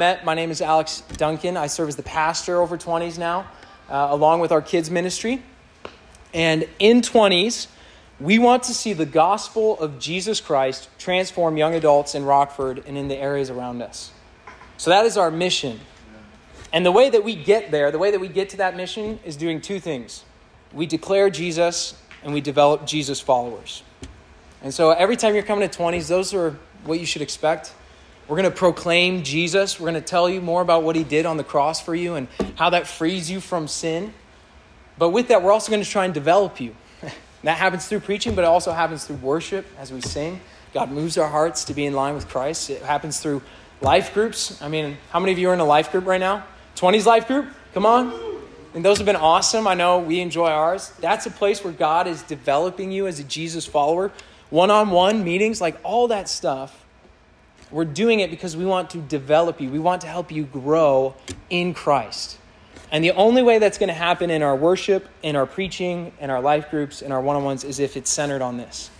met, my name is Alex Dunkin. I serve as the pastor over 20s now, uh, along with our kids' ministry. And in 20s, we want to see the gospel of Jesus Christ transform young adults in Rockford and in the areas around us. So that is our mission. And the way that we get there, the way that we get to that mission, is doing two things we declare Jesus and we develop Jesus followers. And so every time you're coming to 20s, those are what you should expect. We're going to proclaim Jesus. We're going to tell you more about what he did on the cross for you and how that frees you from sin. But with that, we're also going to try and develop you. that happens through preaching, but it also happens through worship as we sing. God moves our hearts to be in line with Christ. It happens through life groups. I mean, how many of you are in a life group right now? 20s life group? Come on. And those have been awesome. I know we enjoy ours. That's a place where God is developing you as a Jesus follower. One on one meetings, like all that stuff. We're doing it because we want to develop you. We want to help you grow in Christ. And the only way that's going to happen in our worship, in our preaching, in our life groups, in our one on ones is if it's centered on this.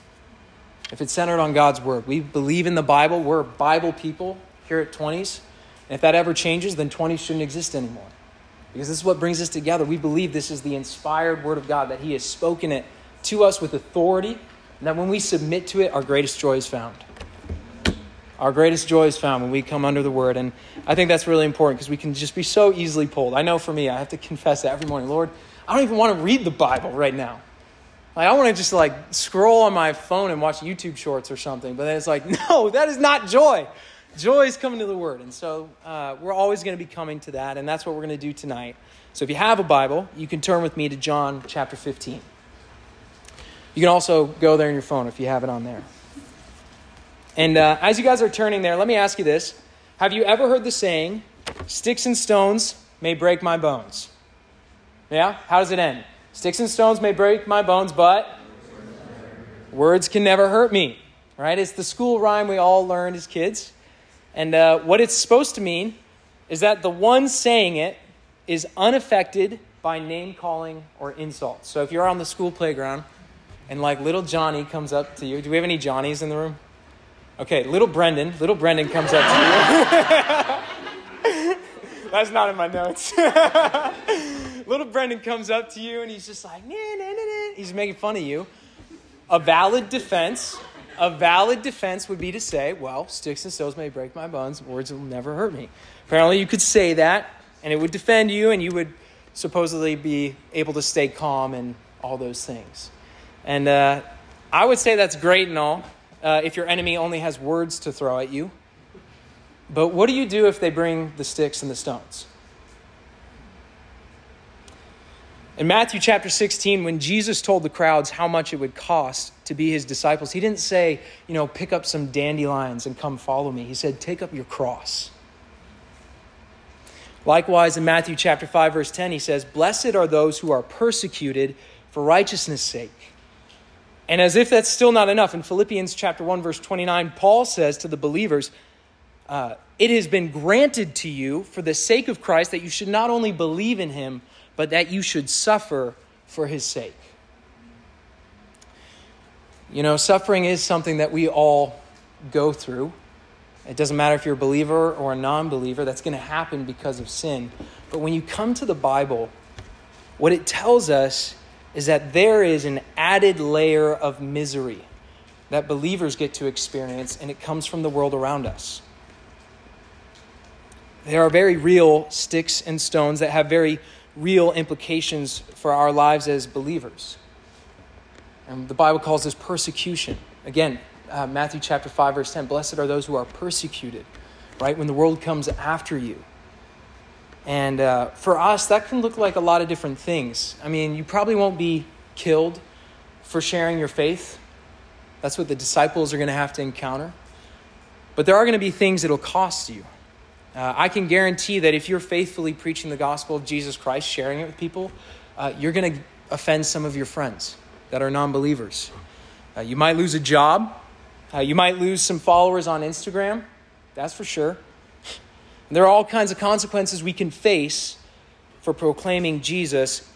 If it's centered on God's word. We believe in the Bible. We're Bible people here at 20s. And if that ever changes, then 20s shouldn't exist anymore. Because this is what brings us together. We believe this is the inspired word of God, that He has spoken it to us with authority, and that when we submit to it, our greatest joy is found. Our greatest joy is found when we come under the word. And I think that's really important because we can just be so easily pulled. I know for me, I have to confess that every morning. Lord, I don't even want to read the Bible right now. Like, I want to just like scroll on my phone and watch YouTube shorts or something. But then it's like, no, that is not joy. Joy is coming to the Word. And so uh, we're always going to be coming to that, and that's what we're going to do tonight. So if you have a Bible, you can turn with me to John chapter 15. You can also go there in your phone if you have it on there. And uh, as you guys are turning there, let me ask you this Have you ever heard the saying, sticks and stones may break my bones? Yeah? How does it end? Sticks and stones may break my bones, but words can never hurt me. Right? It's the school rhyme we all learned as kids. And uh, what it's supposed to mean is that the one saying it is unaffected by name calling or insults. So if you're on the school playground and like little Johnny comes up to you, do we have any Johnnies in the room? Okay, little Brendan, little Brendan comes up to you. That's not in my notes. little Brendan comes up to you and he's just like, nah, nah, nah, nah. he's making fun of you. A valid defense a valid defense would be to say, well, sticks and stones may break my bones, words will never hurt me. Apparently, you could say that, and it would defend you, and you would supposedly be able to stay calm and all those things. And uh, I would say that's great and all uh, if your enemy only has words to throw at you. But what do you do if they bring the sticks and the stones? In Matthew chapter 16, when Jesus told the crowds how much it would cost to be his disciples, he didn't say, you know, pick up some dandelions and come follow me. He said, take up your cross. Likewise, in Matthew chapter 5, verse 10, he says, Blessed are those who are persecuted for righteousness' sake. And as if that's still not enough, in Philippians chapter 1, verse 29, Paul says to the believers, uh, It has been granted to you for the sake of Christ that you should not only believe in him, but that you should suffer for his sake. You know, suffering is something that we all go through. It doesn't matter if you're a believer or a non believer, that's going to happen because of sin. But when you come to the Bible, what it tells us is that there is an added layer of misery that believers get to experience, and it comes from the world around us. There are very real sticks and stones that have very real implications for our lives as believers. And the Bible calls this persecution. Again, uh, Matthew chapter 5, verse 10 Blessed are those who are persecuted, right? When the world comes after you. And uh, for us, that can look like a lot of different things. I mean, you probably won't be killed for sharing your faith. That's what the disciples are going to have to encounter. But there are going to be things that'll cost you. Uh, I can guarantee that if you're faithfully preaching the gospel of Jesus Christ, sharing it with people, uh, you're going to offend some of your friends that are non believers. Uh, you might lose a job. Uh, you might lose some followers on Instagram. That's for sure. There are all kinds of consequences we can face for proclaiming Jesus,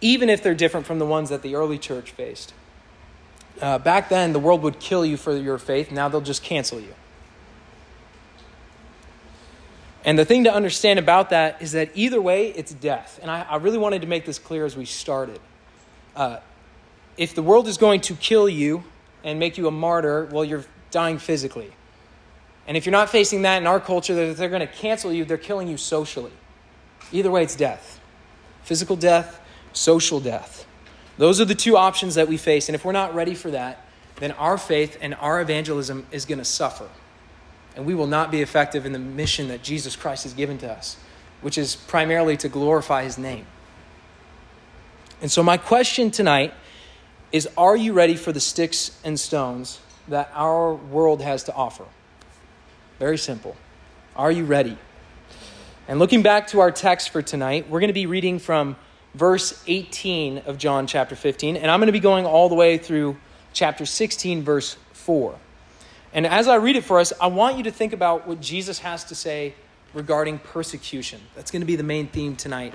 even if they're different from the ones that the early church faced. Uh, back then, the world would kill you for your faith. Now they'll just cancel you. And the thing to understand about that is that either way, it's death. And I, I really wanted to make this clear as we started. Uh, if the world is going to kill you and make you a martyr, well, you're dying physically. And if you're not facing that in our culture, that they're going to cancel you, they're killing you socially. Either way, it's death physical death, social death. Those are the two options that we face. And if we're not ready for that, then our faith and our evangelism is going to suffer. And we will not be effective in the mission that Jesus Christ has given to us, which is primarily to glorify his name. And so, my question tonight is Are you ready for the sticks and stones that our world has to offer? Very simple. Are you ready? And looking back to our text for tonight, we're going to be reading from verse 18 of John chapter 15, and I'm going to be going all the way through chapter 16, verse 4. And as I read it for us, I want you to think about what Jesus has to say regarding persecution. That's going to be the main theme tonight.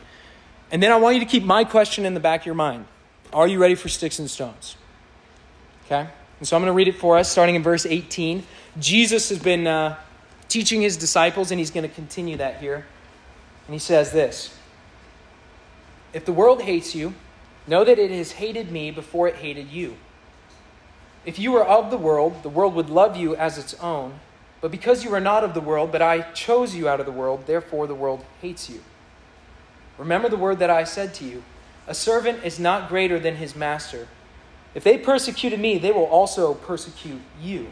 And then I want you to keep my question in the back of your mind Are you ready for sticks and stones? Okay? And so I'm going to read it for us, starting in verse 18. Jesus has been uh, teaching his disciples, and he's going to continue that here. And he says this If the world hates you, know that it has hated me before it hated you. If you were of the world, the world would love you as its own. But because you are not of the world, but I chose you out of the world, therefore the world hates you. Remember the word that I said to you A servant is not greater than his master. If they persecuted me, they will also persecute you.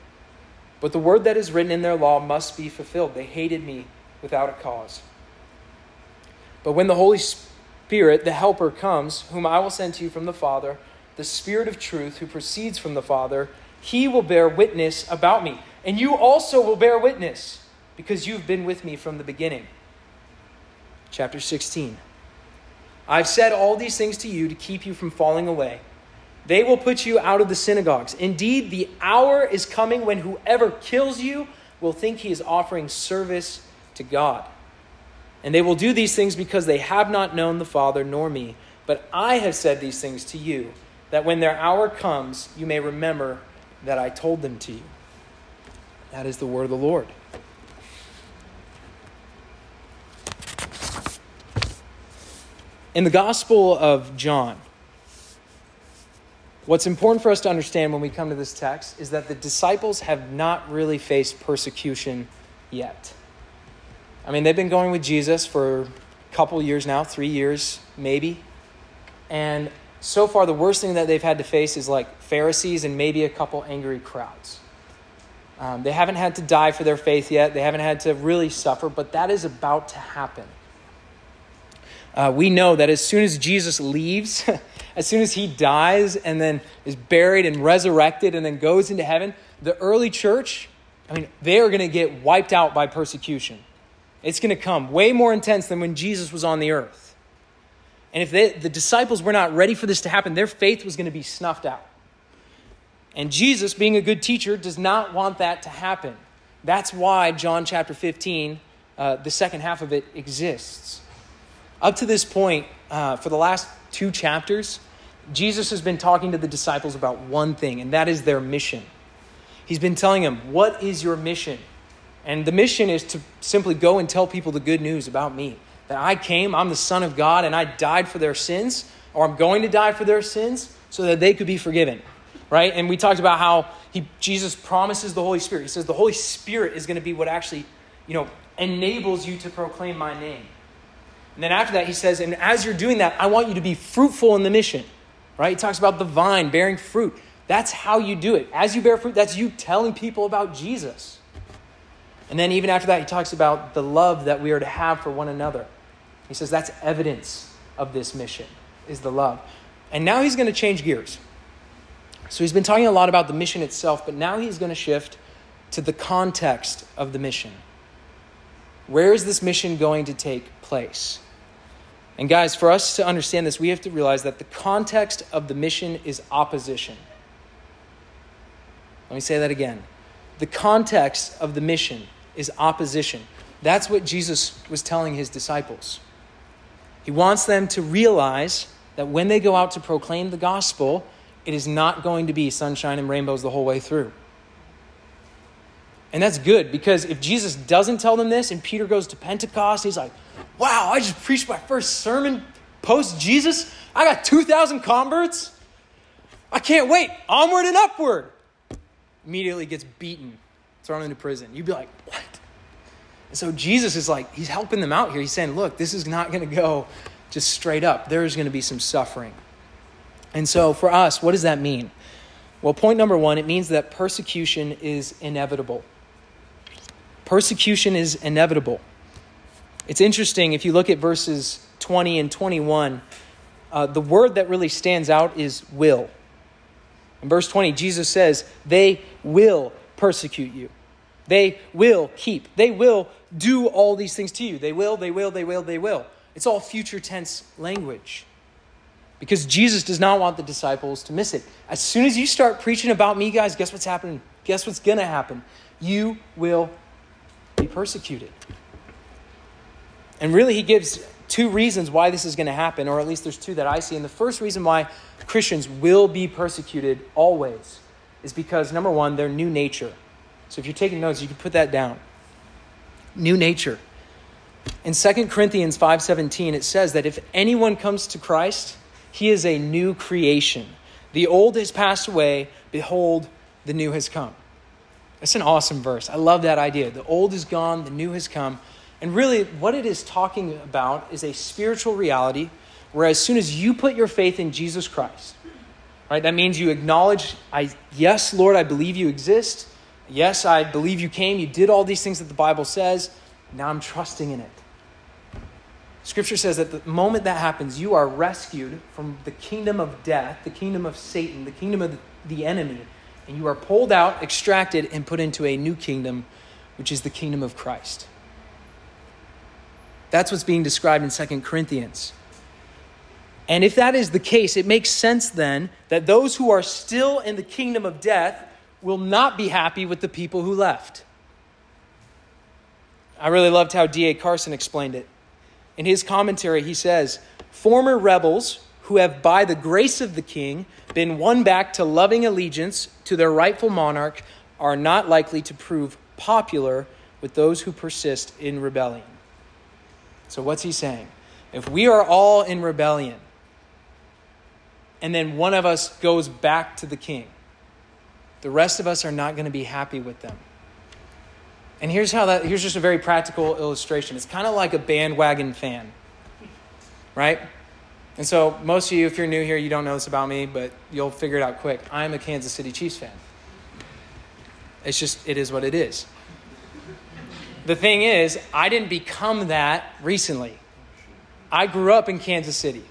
But the word that is written in their law must be fulfilled. They hated me without a cause. But when the Holy Spirit, the Helper, comes, whom I will send to you from the Father, the Spirit of truth who proceeds from the Father, he will bear witness about me. And you also will bear witness, because you've been with me from the beginning. Chapter 16. I've said all these things to you to keep you from falling away. They will put you out of the synagogues. Indeed, the hour is coming when whoever kills you will think he is offering service to God. And they will do these things because they have not known the Father nor me. But I have said these things to you, that when their hour comes, you may remember that I told them to you. That is the word of the Lord. In the Gospel of John, what's important for us to understand when we come to this text is that the disciples have not really faced persecution yet. I mean, they've been going with Jesus for a couple years now, three years maybe. And so far, the worst thing that they've had to face is like Pharisees and maybe a couple angry crowds. Um, they haven't had to die for their faith yet, they haven't had to really suffer, but that is about to happen. Uh, we know that as soon as Jesus leaves, as soon as he dies and then is buried and resurrected and then goes into heaven, the early church, I mean, they are going to get wiped out by persecution. It's going to come way more intense than when Jesus was on the earth. And if they, the disciples were not ready for this to happen, their faith was going to be snuffed out. And Jesus, being a good teacher, does not want that to happen. That's why John chapter 15, uh, the second half of it, exists. Up to this point, uh, for the last two chapters, Jesus has been talking to the disciples about one thing, and that is their mission. He's been telling them, What is your mission? And the mission is to simply go and tell people the good news about me that I came, I'm the Son of God, and I died for their sins, or I'm going to die for their sins so that they could be forgiven. Right? And we talked about how he, Jesus promises the Holy Spirit. He says the Holy Spirit is going to be what actually, you know, enables you to proclaim my name. And then after that, he says, and as you're doing that, I want you to be fruitful in the mission. Right? He talks about the vine bearing fruit. That's how you do it. As you bear fruit, that's you telling people about Jesus. And then even after that, he talks about the love that we are to have for one another. He says that's evidence of this mission, is the love. And now he's going to change gears. So he's been talking a lot about the mission itself, but now he's going to shift to the context of the mission. Where is this mission going to take place? And guys, for us to understand this, we have to realize that the context of the mission is opposition. Let me say that again. The context of the mission is opposition. That's what Jesus was telling his disciples. He wants them to realize that when they go out to proclaim the gospel, it is not going to be sunshine and rainbows the whole way through. And that's good because if Jesus doesn't tell them this and Peter goes to Pentecost, he's like, wow, I just preached my first sermon post Jesus. I got 2,000 converts. I can't wait. Onward and upward. Immediately gets beaten, thrown into prison. You'd be like, what? And so Jesus is like, he's helping them out here. He's saying, look, this is not going to go just straight up. There is going to be some suffering. And so for us, what does that mean? Well, point number one, it means that persecution is inevitable. Persecution is inevitable. It's interesting if you look at verses 20 and 21, uh, the word that really stands out is will. In verse 20, Jesus says, They will persecute you. They will keep. They will do all these things to you. They will, they will, they will, they will. It's all future tense language. Because Jesus does not want the disciples to miss it. As soon as you start preaching about me, guys, guess what's happening? Guess what's going to happen? You will be persecuted. And really, he gives two reasons why this is going to happen, or at least there's two that I see. And the first reason why Christians will be persecuted always is because, number one, their new nature. So if you're taking notes, you can put that down. New nature. In 2 Corinthians 5:17 it says that if anyone comes to Christ, he is a new creation. The old has passed away, behold, the new has come. That's an awesome verse. I love that idea. The old is gone, the new has come. And really, what it is talking about is a spiritual reality where as soon as you put your faith in Jesus Christ, right, that means you acknowledge, I, yes, Lord, I believe you exist. Yes, I believe you came. You did all these things that the Bible says. Now I'm trusting in it. Scripture says that the moment that happens, you are rescued from the kingdom of death, the kingdom of Satan, the kingdom of the enemy, and you are pulled out, extracted, and put into a new kingdom, which is the kingdom of Christ. That's what's being described in 2 Corinthians. And if that is the case, it makes sense then that those who are still in the kingdom of death will not be happy with the people who left. I really loved how D.A. Carson explained it. In his commentary, he says, Former rebels who have, by the grace of the king, been won back to loving allegiance to their rightful monarch are not likely to prove popular with those who persist in rebellion. So, what's he saying? If we are all in rebellion, and then one of us goes back to the king, the rest of us are not going to be happy with them. And here's how that here's just a very practical illustration. It's kind of like a bandwagon fan. Right? And so, most of you, if you're new here, you don't know this about me, but you'll figure it out quick. I'm a Kansas City Chiefs fan. It's just, it is what it is. The thing is, I didn't become that recently. I grew up in Kansas City.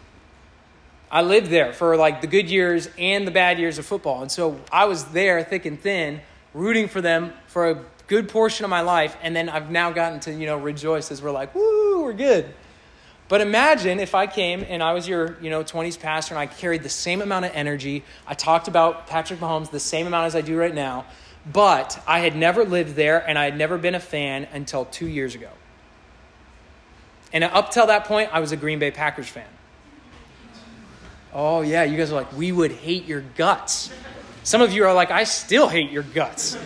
I lived there for like the good years and the bad years of football. And so I was there thick and thin, rooting for them for a good portion of my life. And then I've now gotten to, you know, rejoice as we're like, woo, we're good. But imagine if I came and I was your, you know, 20s pastor and I carried the same amount of energy. I talked about Patrick Mahomes the same amount as I do right now, but I had never lived there and I had never been a fan until two years ago. And up till that point, I was a Green Bay Packers fan. Oh, yeah, you guys are like, we would hate your guts. Some of you are like, I still hate your guts.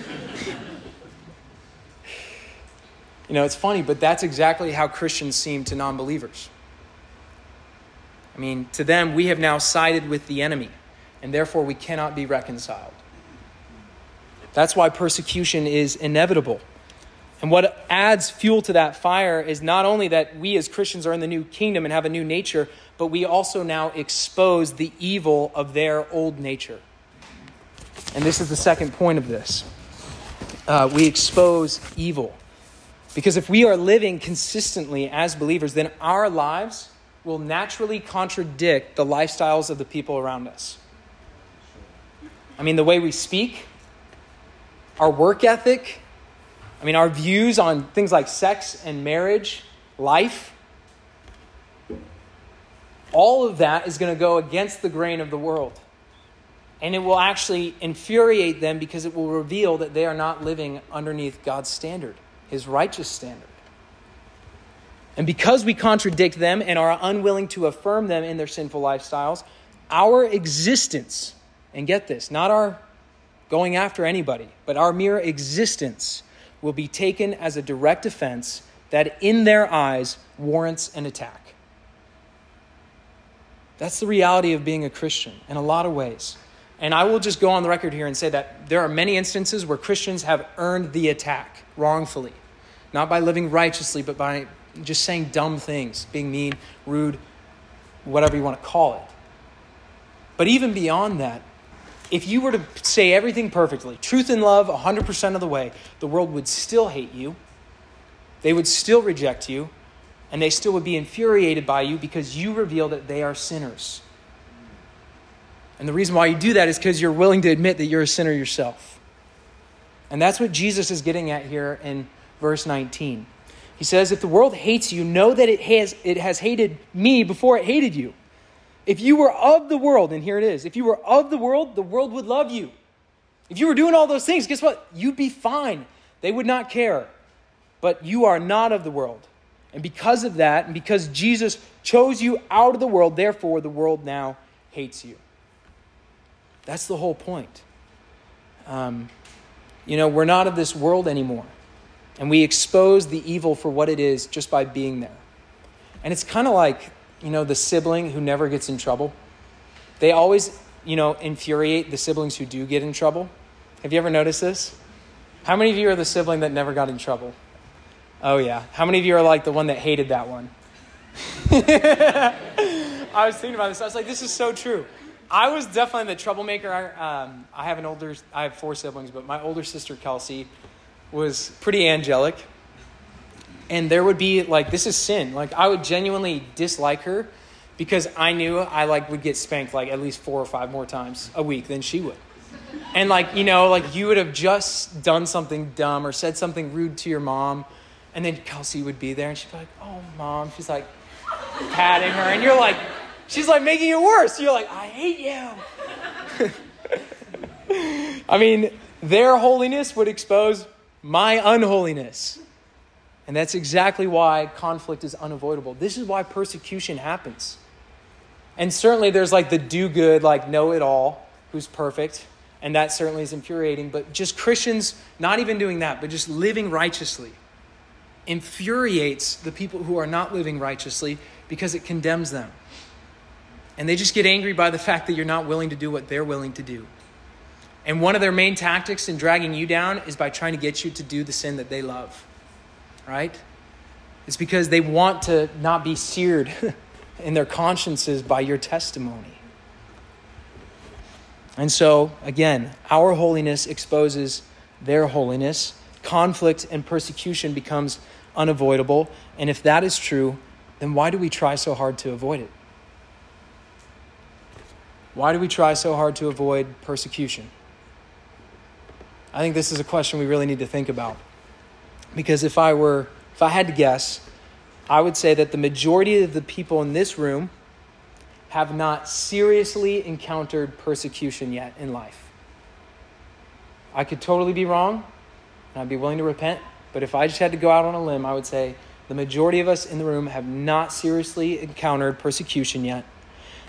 you know, it's funny, but that's exactly how Christians seem to non believers. I mean, to them, we have now sided with the enemy, and therefore we cannot be reconciled. That's why persecution is inevitable. And what adds fuel to that fire is not only that we as Christians are in the new kingdom and have a new nature, but we also now expose the evil of their old nature. And this is the second point of this. Uh, we expose evil. Because if we are living consistently as believers, then our lives will naturally contradict the lifestyles of the people around us. I mean, the way we speak, our work ethic, I mean, our views on things like sex and marriage, life, all of that is going to go against the grain of the world. And it will actually infuriate them because it will reveal that they are not living underneath God's standard, His righteous standard. And because we contradict them and are unwilling to affirm them in their sinful lifestyles, our existence, and get this, not our going after anybody, but our mere existence will be taken as a direct offense that in their eyes warrants an attack. That's the reality of being a Christian in a lot of ways. And I will just go on the record here and say that there are many instances where Christians have earned the attack wrongfully, not by living righteously, but by just saying dumb things, being mean, rude, whatever you want to call it. But even beyond that, if you were to say everything perfectly, truth and love 100% of the way, the world would still hate you. They would still reject you, and they still would be infuriated by you because you reveal that they are sinners. And the reason why you do that is because you're willing to admit that you're a sinner yourself. And that's what Jesus is getting at here in verse 19. He says, If the world hates you, know that it has, it has hated me before it hated you. If you were of the world, and here it is, if you were of the world, the world would love you. If you were doing all those things, guess what? You'd be fine. They would not care. But you are not of the world. And because of that, and because Jesus chose you out of the world, therefore the world now hates you. That's the whole point. Um, you know, we're not of this world anymore. And we expose the evil for what it is just by being there. And it's kind of like, you know, the sibling who never gets in trouble. They always, you know, infuriate the siblings who do get in trouble. Have you ever noticed this? How many of you are the sibling that never got in trouble? Oh, yeah. How many of you are like the one that hated that one? I was thinking about this. I was like, this is so true. I was definitely the troublemaker. Um, I have an older, I have four siblings, but my older sister Kelsey was pretty angelic. And there would be like this is sin. Like I would genuinely dislike her because I knew I like would get spanked like at least four or five more times a week than she would. And like, you know, like you would have just done something dumb or said something rude to your mom, and then Kelsey would be there and she'd be like, Oh mom, she's like patting her, and you're like, she's like making it worse. You're like, I hate you. I mean, their holiness would expose my unholiness. And that's exactly why conflict is unavoidable. This is why persecution happens. And certainly there's like the do good, like know it all, who's perfect. And that certainly is infuriating. But just Christians not even doing that, but just living righteously infuriates the people who are not living righteously because it condemns them. And they just get angry by the fact that you're not willing to do what they're willing to do. And one of their main tactics in dragging you down is by trying to get you to do the sin that they love. Right? It's because they want to not be seared in their consciences by your testimony. And so, again, our holiness exposes their holiness. Conflict and persecution becomes unavoidable. And if that is true, then why do we try so hard to avoid it? Why do we try so hard to avoid persecution? I think this is a question we really need to think about. Because if I were, if I had to guess, I would say that the majority of the people in this room have not seriously encountered persecution yet in life. I could totally be wrong, and I'd be willing to repent, but if I just had to go out on a limb, I would say the majority of us in the room have not seriously encountered persecution yet.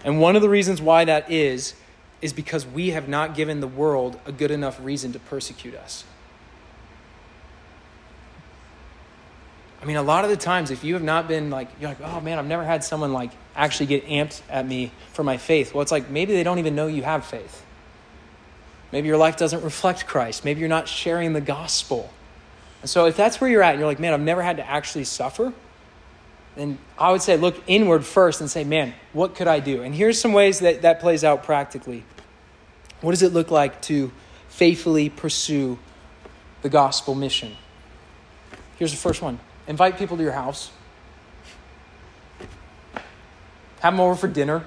And one of the reasons why that is is because we have not given the world a good enough reason to persecute us. I mean, a lot of the times, if you have not been like, you're like, oh man, I've never had someone like actually get amped at me for my faith. Well, it's like maybe they don't even know you have faith. Maybe your life doesn't reflect Christ. Maybe you're not sharing the gospel. And so, if that's where you're at, and you're like, man, I've never had to actually suffer, then I would say look inward first and say, man, what could I do? And here's some ways that that plays out practically. What does it look like to faithfully pursue the gospel mission? Here's the first one invite people to your house, have them over for dinner,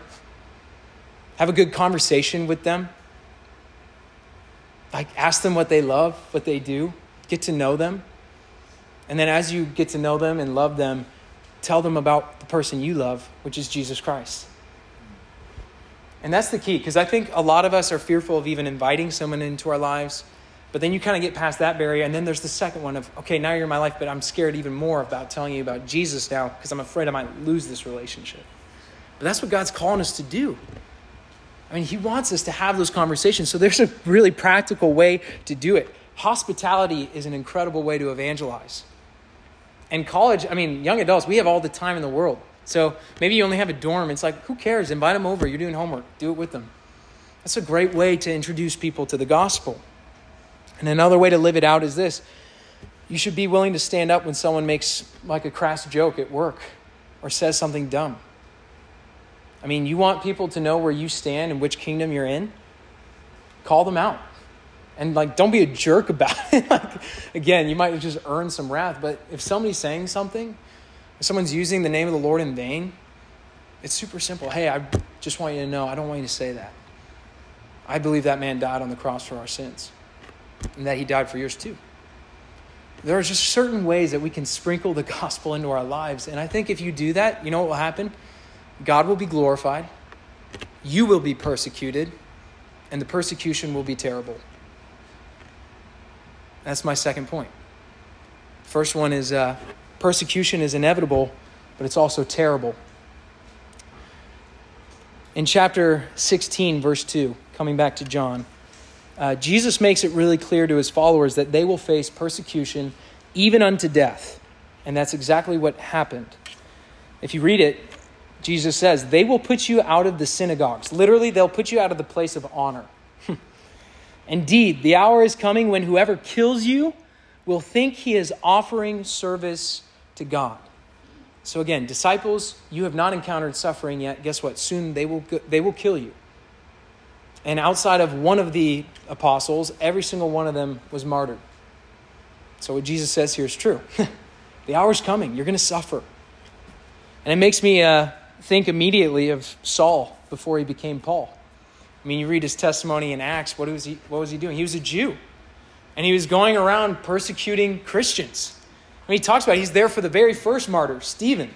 have a good conversation with them. Like, ask them what they love, what they do, get to know them. And then as you get to know them and love them, tell them about the person you love, which is Jesus Christ. And that's the key, because I think a lot of us are fearful of even inviting someone into our lives. But then you kind of get past that barrier, and then there's the second one of, okay, now you're in my life, but I'm scared even more about telling you about Jesus now because I'm afraid I might lose this relationship. But that's what God's calling us to do. I mean, He wants us to have those conversations. So there's a really practical way to do it. Hospitality is an incredible way to evangelize. And college, I mean, young adults, we have all the time in the world. So maybe you only have a dorm. It's like, who cares? Invite them over. You're doing homework. Do it with them. That's a great way to introduce people to the gospel. And another way to live it out is this you should be willing to stand up when someone makes like a crass joke at work or says something dumb. I mean, you want people to know where you stand and which kingdom you're in? Call them out. And like don't be a jerk about it. like again, you might just earn some wrath, but if somebody's saying something, if someone's using the name of the Lord in vain, it's super simple. Hey, I just want you to know, I don't want you to say that. I believe that man died on the cross for our sins, and that he died for yours too. There are just certain ways that we can sprinkle the gospel into our lives. And I think if you do that, you know what will happen? God will be glorified, you will be persecuted, and the persecution will be terrible. That's my second point. First one is uh, Persecution is inevitable, but it's also terrible. In chapter 16, verse 2, coming back to John, uh, Jesus makes it really clear to his followers that they will face persecution even unto death. And that's exactly what happened. If you read it, Jesus says, They will put you out of the synagogues. Literally, they'll put you out of the place of honor. Indeed, the hour is coming when whoever kills you will think he is offering service to God. So again, disciples, you have not encountered suffering yet. Guess what? Soon they will they will kill you. And outside of one of the apostles, every single one of them was martyred. So what Jesus says here is true. the hour's coming. You're going to suffer. And it makes me uh, think immediately of Saul before he became Paul. I mean, you read his testimony in Acts. What was he, what was he doing? He was a Jew. And he was going around persecuting Christians. I mean, he talks about it, he's there for the very first martyr, Stephen.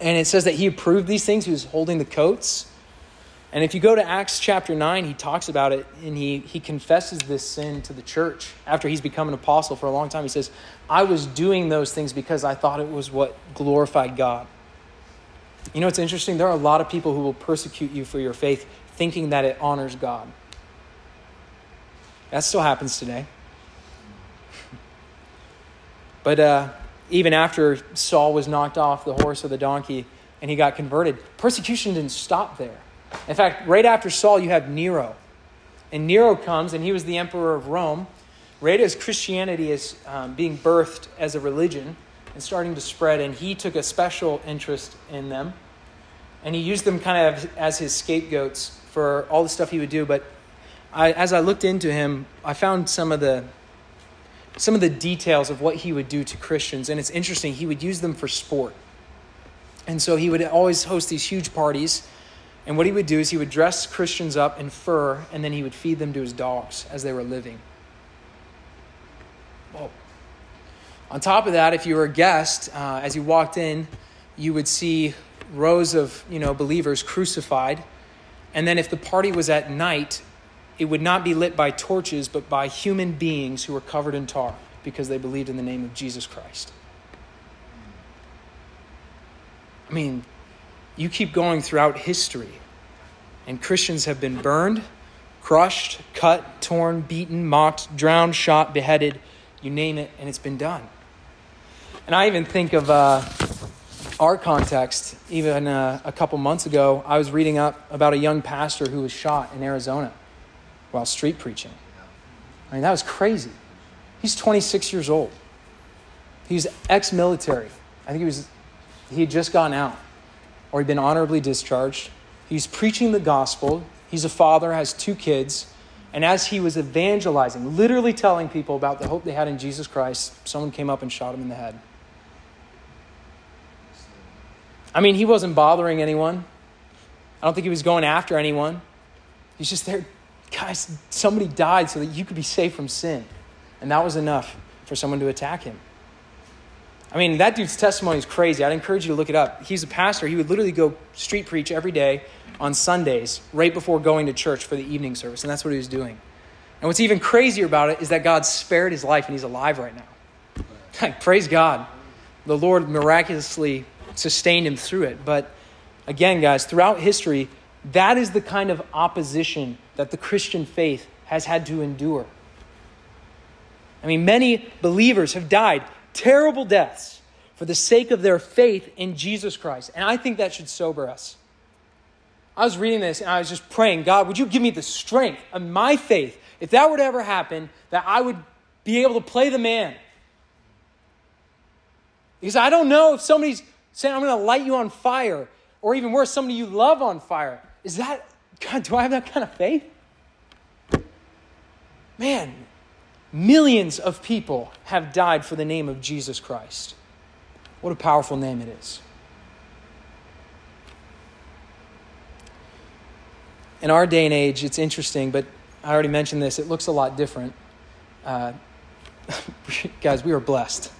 And it says that he approved these things. He was holding the coats. And if you go to Acts chapter 9, he talks about it and he, he confesses this sin to the church after he's become an apostle for a long time. He says, I was doing those things because I thought it was what glorified God. You know, it's interesting. There are a lot of people who will persecute you for your faith thinking that it honors God. That still happens today. But uh, even after Saul was knocked off the horse or the donkey and he got converted, persecution didn't stop there. In fact, right after Saul, you have Nero. And Nero comes, and he was the emperor of Rome. Right as Christianity is um, being birthed as a religion and starting to spread, and he took a special interest in them. And he used them kind of as his scapegoats for all the stuff he would do. But I, as I looked into him, I found some of the some of the details of what he would do to Christians. And it's interesting, he would use them for sport. And so he would always host these huge parties. And what he would do is he would dress Christians up in fur and then he would feed them to his dogs as they were living. Whoa. On top of that, if you were a guest, uh, as you walked in, you would see rows of you know believers crucified. And then if the party was at night, it would not be lit by torches, but by human beings who were covered in tar because they believed in the name of Jesus Christ. I mean, you keep going throughout history, and Christians have been burned, crushed, cut, torn, beaten, mocked, drowned, shot, beheaded you name it, and it's been done. And I even think of uh, our context. Even uh, a couple months ago, I was reading up about a young pastor who was shot in Arizona while street preaching. I mean, that was crazy. He's 26 years old. He's ex military. I think he was he had just gotten out or he'd been honorably discharged. He's preaching the gospel. He's a father, has two kids. And as he was evangelizing, literally telling people about the hope they had in Jesus Christ, someone came up and shot him in the head. I mean, he wasn't bothering anyone. I don't think he was going after anyone. He's just there guys, somebody died so that you could be safe from sin. And that was enough for someone to attack him. I mean, that dude's testimony is crazy. I'd encourage you to look it up. He's a pastor. He would literally go street preach every day on Sundays, right before going to church for the evening service. And that's what he was doing. And what's even crazier about it is that God spared his life and he's alive right now. Like, praise God. The Lord miraculously sustained him through it. But again, guys, throughout history, that is the kind of opposition that the Christian faith has had to endure. I mean, many believers have died terrible deaths for the sake of their faith in Jesus Christ. And I think that should sober us. I was reading this and I was just praying, God, would you give me the strength of my faith, if that were to ever happen, that I would be able to play the man. Because I don't know if somebody's saying, I'm going to light you on fire, or even worse, somebody you love on fire. Is that, God, do I have that kind of faith? Man, millions of people have died for the name of Jesus Christ. What a powerful name it is. In our day and age, it's interesting, but I already mentioned this, it looks a lot different. Uh, guys, we are blessed.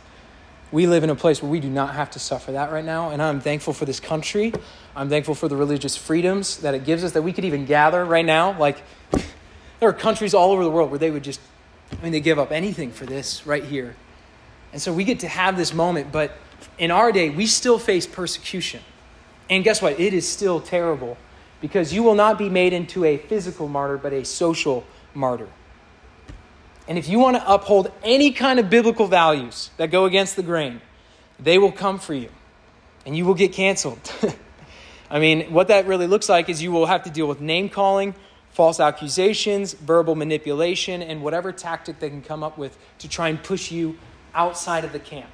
We live in a place where we do not have to suffer that right now, and I'm thankful for this country. I'm thankful for the religious freedoms that it gives us, that we could even gather right now. Like, there are countries all over the world where they would just, I mean, they give up anything for this right here. And so we get to have this moment, but in our day, we still face persecution. And guess what? It is still terrible because you will not be made into a physical martyr, but a social martyr. And if you want to uphold any kind of biblical values that go against the grain, they will come for you and you will get canceled. I mean, what that really looks like is you will have to deal with name calling, false accusations, verbal manipulation, and whatever tactic they can come up with to try and push you outside of the camp.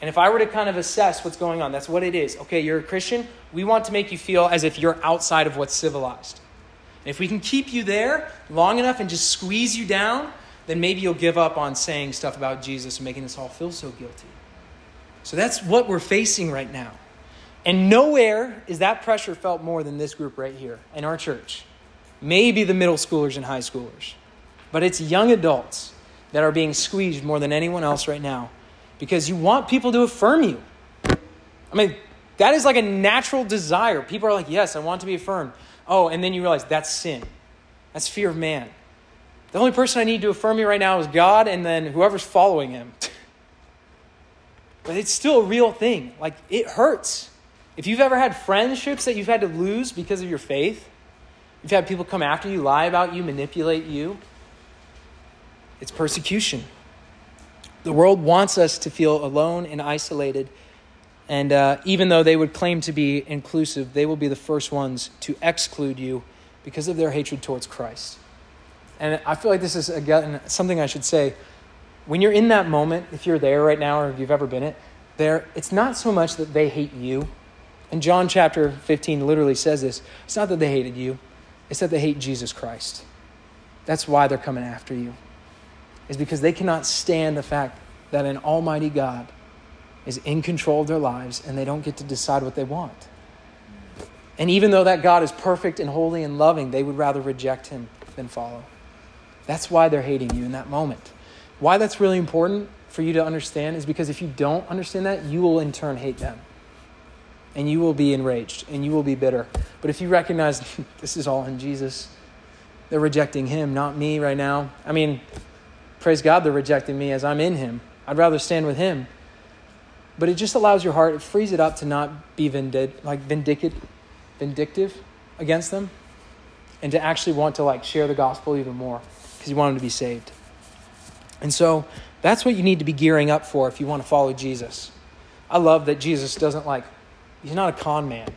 And if I were to kind of assess what's going on, that's what it is. Okay, you're a Christian. We want to make you feel as if you're outside of what's civilized. And if we can keep you there long enough and just squeeze you down, then maybe you'll give up on saying stuff about Jesus and making us all feel so guilty. So that's what we're facing right now. And nowhere is that pressure felt more than this group right here in our church. Maybe the middle schoolers and high schoolers. But it's young adults that are being squeezed more than anyone else right now because you want people to affirm you. I mean, that is like a natural desire. People are like, yes, I want to be affirmed. Oh, and then you realize that's sin. That's fear of man. The only person I need to affirm me right now is God and then whoever's following him. but it's still a real thing. Like, it hurts. If you've ever had friendships that you've had to lose because of your faith, you've had people come after you, lie about you, manipulate you, it's persecution. The world wants us to feel alone and isolated. And uh, even though they would claim to be inclusive, they will be the first ones to exclude you because of their hatred towards Christ. And I feel like this is again something I should say. When you're in that moment, if you're there right now or if you've ever been it, there it's not so much that they hate you. And John chapter 15 literally says this. It's not that they hated you, it's that they hate Jesus Christ. That's why they're coming after you is because they cannot stand the fact that an almighty God is in control of their lives and they don't get to decide what they want. And even though that God is perfect and holy and loving, they would rather reject him than follow. That's why they're hating you in that moment. Why that's really important for you to understand is because if you don't understand that, you will in turn hate them. And you will be enraged and you will be bitter. But if you recognize this is all in Jesus, they're rejecting him, not me right now. I mean, Praise God, they're rejecting me as I'm in Him. I'd rather stand with Him. But it just allows your heart, it frees it up to not be vindic- like vindictive, vindictive against them, and to actually want to like share the gospel even more because you want them to be saved. And so that's what you need to be gearing up for if you want to follow Jesus. I love that Jesus doesn't like, he's not a con man.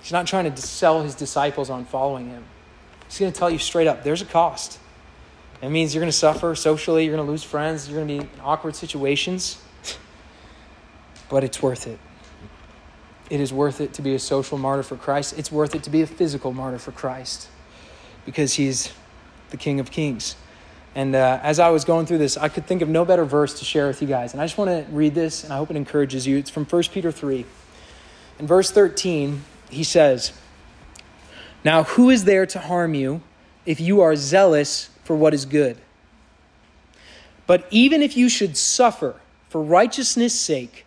He's not trying to sell his disciples on following him. He's going to tell you straight up there's a cost. It means you're going to suffer socially, you're going to lose friends, you're going to be in awkward situations. But it's worth it. It is worth it to be a social martyr for Christ. It's worth it to be a physical martyr for Christ because he's the King of Kings. And uh, as I was going through this, I could think of no better verse to share with you guys. And I just want to read this, and I hope it encourages you. It's from 1 Peter 3. In verse 13, he says, Now who is there to harm you if you are zealous for what is good. But even if you should suffer For righteousness' sake,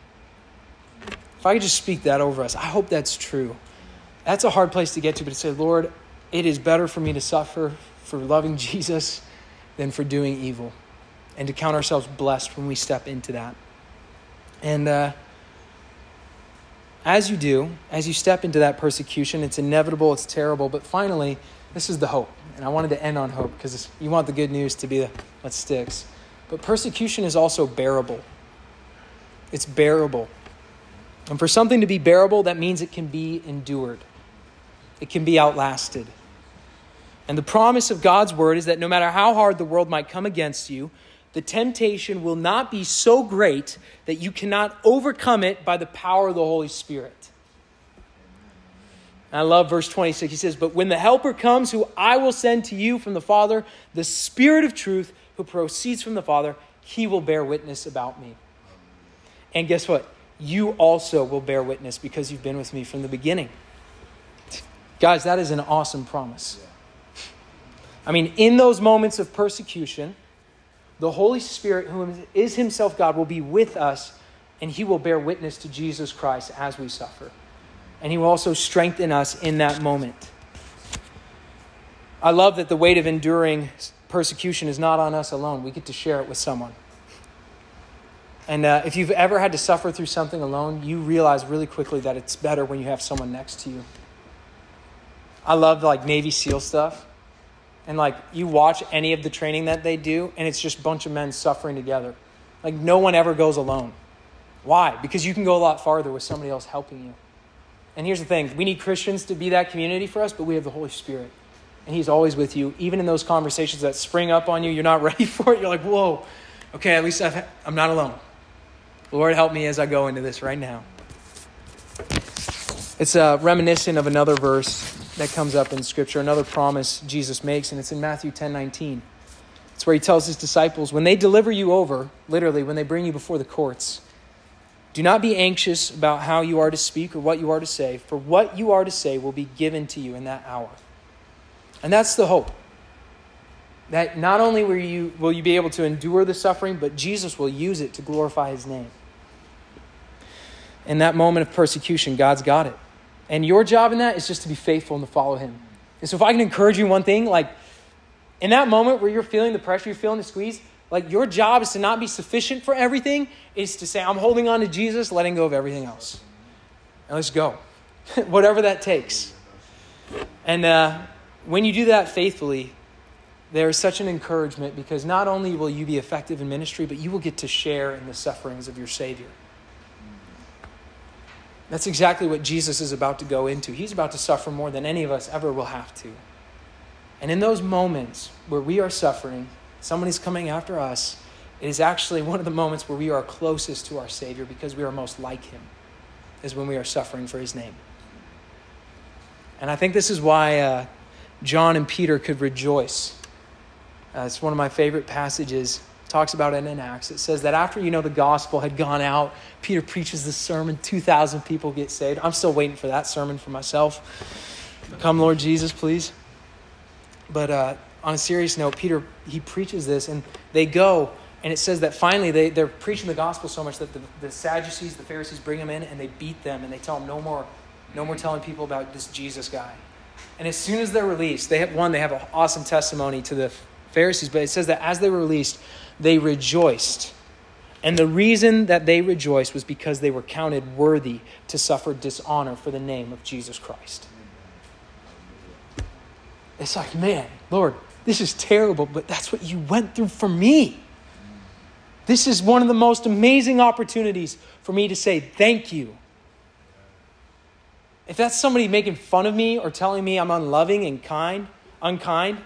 If I could just speak that over us, I hope that's true. That's a hard place to get to, but to say, Lord, it is better for me to suffer for loving Jesus than for doing evil. And to count ourselves blessed when we step into that. And uh, as you do, as you step into that persecution, it's inevitable, it's terrible, but finally, this is the hope. And I wanted to end on hope because you want the good news to be the, what sticks. But persecution is also bearable. It's bearable. And for something to be bearable, that means it can be endured, it can be outlasted. And the promise of God's word is that no matter how hard the world might come against you, the temptation will not be so great that you cannot overcome it by the power of the Holy Spirit. I love verse 26. He says, But when the Helper comes, who I will send to you from the Father, the Spirit of truth, who proceeds from the Father, he will bear witness about me. And guess what? You also will bear witness because you've been with me from the beginning. Guys, that is an awesome promise. I mean, in those moments of persecution, the Holy Spirit, who is himself God, will be with us and he will bear witness to Jesus Christ as we suffer. And he will also strengthen us in that moment. I love that the weight of enduring persecution is not on us alone. We get to share it with someone. And uh, if you've ever had to suffer through something alone, you realize really quickly that it's better when you have someone next to you. I love like Navy SEAL stuff. And like you watch any of the training that they do, and it's just a bunch of men suffering together. Like no one ever goes alone. Why? Because you can go a lot farther with somebody else helping you. And here's the thing we need Christians to be that community for us, but we have the Holy Spirit and He's always with you, even in those conversations that spring up on you. You're not ready for it. You're like, whoa, okay, at least i am not alone. Lord, help me as I go into this right now. It's uh, reminiscent of another verse that comes up in Scripture, another promise Jesus makes, and it's in Matthew 10 19. It's where he tells his disciples, when they deliver you over, literally, when they bring you before the courts, do not be anxious about how you are to speak or what you are to say, for what you are to say will be given to you in that hour. And that's the hope. That not only will you, will you be able to endure the suffering, but Jesus will use it to glorify his name. In that moment of persecution, God's got it. And your job in that is just to be faithful and to follow him. And so if I can encourage you one thing, like in that moment where you're feeling the pressure, you're feeling the squeeze, like your job is to not be sufficient for everything, is to say, I'm holding on to Jesus, letting go of everything else. And let's go. Whatever that takes. And uh, when you do that faithfully, there is such an encouragement because not only will you be effective in ministry, but you will get to share in the sufferings of your Savior. That's exactly what Jesus is about to go into. He's about to suffer more than any of us ever will have to. And in those moments where we are suffering, somebody's coming after us, it is actually one of the moments where we are closest to our Savior because we are most like Him, is when we are suffering for His name. And I think this is why uh, John and Peter could rejoice. Uh, it's one of my favorite passages. Talks about it in Acts. It says that after you know the gospel had gone out, Peter preaches the sermon. Two thousand people get saved. I'm still waiting for that sermon for myself. Come, Lord Jesus, please. But uh, on a serious note, Peter he preaches this, and they go, and it says that finally they, they're preaching the gospel so much that the, the Sadducees, the Pharisees, bring them in and they beat them, and they tell them no more, no more telling people about this Jesus guy. And as soon as they're released, they have one, they have an awesome testimony to the Pharisees, but it says that as they were released, they rejoiced. And the reason that they rejoiced was because they were counted worthy to suffer dishonor for the name of Jesus Christ. It's like, man, Lord, this is terrible, but that's what you went through for me. This is one of the most amazing opportunities for me to say thank you if that's somebody making fun of me or telling me I'm unloving and kind, unkind,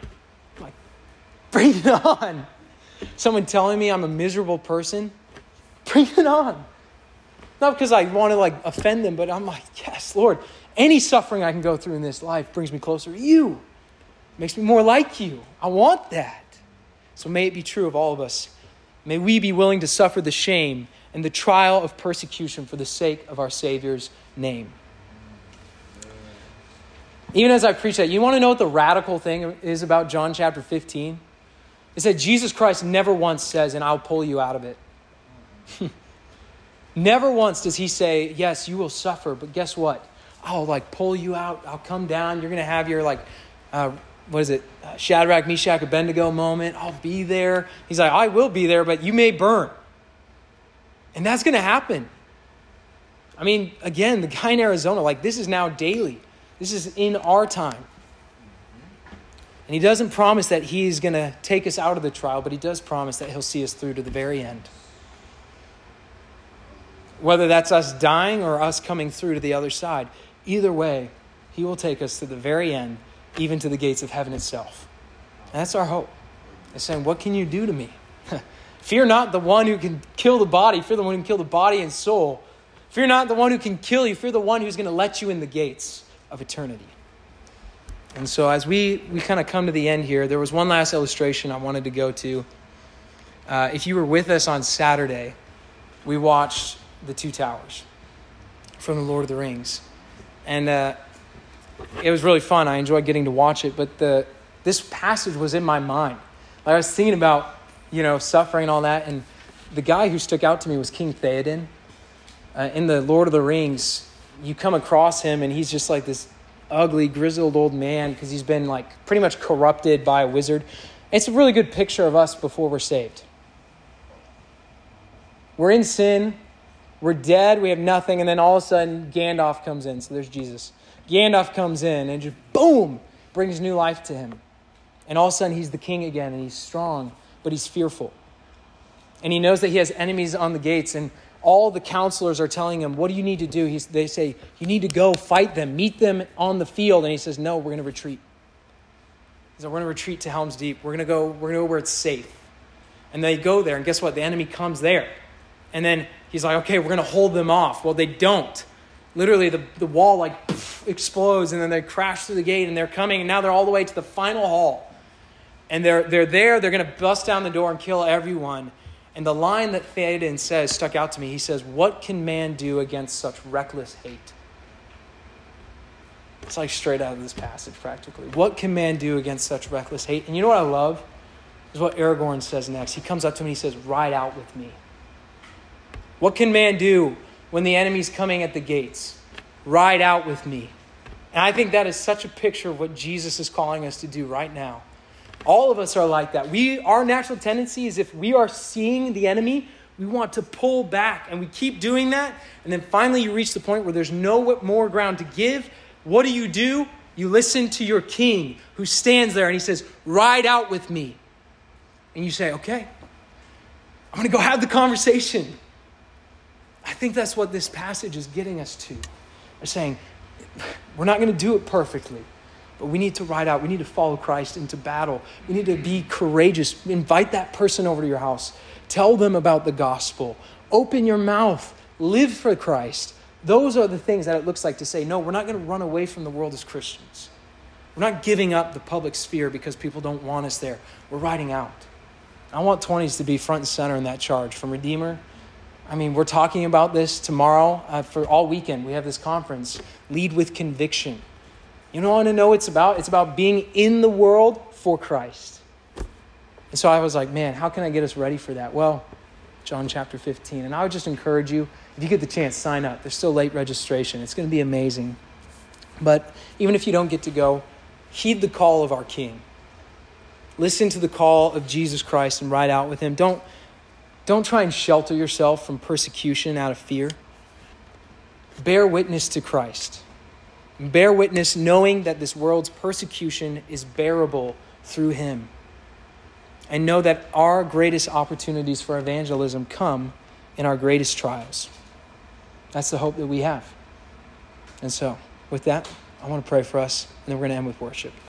I'm like, bring it on. Someone telling me I'm a miserable person, Bring it on. Not because I want to like offend them, but I'm like, yes, Lord, any suffering I can go through in this life brings me closer to you. Makes me more like you. I want that. So may it be true of all of us. May we be willing to suffer the shame and the trial of persecution for the sake of our Savior's name. Even as I preach that, you want to know what the radical thing is about John chapter 15? It's that Jesus Christ never once says, and I'll pull you out of it. never once does he say, Yes, you will suffer, but guess what? I'll like pull you out. I'll come down. You're going to have your like, uh, what is it? Uh, Shadrach, Meshach, Abednego moment. I'll be there. He's like, I will be there, but you may burn. And that's going to happen. I mean, again, the guy in Arizona, like, this is now daily. This is in our time. And he doesn't promise that he's going to take us out of the trial, but he does promise that he'll see us through to the very end. Whether that's us dying or us coming through to the other side, either way, he will take us to the very end, even to the gates of heaven itself. And that's our hope. It's saying, What can you do to me? Fear not the one who can kill the body, fear the one who can kill the body and soul. Fear not the one who can kill you, fear the one who's going to let you in the gates of eternity. And so, as we, we kind of come to the end here, there was one last illustration I wanted to go to. Uh, if you were with us on Saturday, we watched The Two Towers from The Lord of the Rings. And uh, it was really fun. I enjoyed getting to watch it. But the, this passage was in my mind. Like I was thinking about, you know, suffering and all that. And the guy who stuck out to me was King Theoden. Uh, in The Lord of the Rings, you come across him, and he's just like this ugly, grizzled old man because he's been like pretty much corrupted by a wizard. It's a really good picture of us before we're saved. We're in sin, we're dead, we have nothing, and then all of a sudden Gandalf comes in. So there's Jesus. Gandalf comes in and just boom, brings new life to him. And all of a sudden he's the king again and he's strong, but he's fearful. And he knows that he has enemies on the gates and all the counselors are telling him, What do you need to do? He's, they say, You need to go fight them, meet them on the field. And he says, No, we're going to retreat. He said, We're going to retreat to Helm's Deep. We're going to go, we're going to go where it's safe. And they go there, and guess what? The enemy comes there. And then he's like, Okay, we're going to hold them off. Well, they don't. Literally, the, the wall like explodes, and then they crash through the gate, and they're coming, and now they're all the way to the final hall. And they're, they're there, they're going to bust down the door and kill everyone. And the line that Theoden says stuck out to me. He says, What can man do against such reckless hate? It's like straight out of this passage, practically. What can man do against such reckless hate? And you know what I love? Is what Aragorn says next. He comes up to me and he says, Ride out with me. What can man do when the enemy's coming at the gates? Ride out with me. And I think that is such a picture of what Jesus is calling us to do right now. All of us are like that. We, our natural tendency is if we are seeing the enemy, we want to pull back, and we keep doing that. And then finally, you reach the point where there's no more ground to give. What do you do? You listen to your king who stands there and he says, Ride out with me. And you say, Okay, I'm going to go have the conversation. I think that's what this passage is getting us to. They're saying, We're not going to do it perfectly. But we need to ride out. We need to follow Christ into battle. We need to be courageous. Invite that person over to your house. Tell them about the gospel. Open your mouth. Live for Christ. Those are the things that it looks like to say, no, we're not going to run away from the world as Christians. We're not giving up the public sphere because people don't want us there. We're riding out. I want 20s to be front and center in that charge from Redeemer. I mean, we're talking about this tomorrow uh, for all weekend. We have this conference, Lead with Conviction. You know want to know it's about? It's about being in the world for Christ. And so I was like, man, how can I get us ready for that? Well, John chapter 15. And I would just encourage you, if you get the chance, sign up. There's still late registration. It's going to be amazing. But even if you don't get to go, heed the call of our King. Listen to the call of Jesus Christ and ride out with him. Don't, don't try and shelter yourself from persecution out of fear. Bear witness to Christ. Bear witness knowing that this world's persecution is bearable through him. And know that our greatest opportunities for evangelism come in our greatest trials. That's the hope that we have. And so, with that, I want to pray for us, and then we're going to end with worship.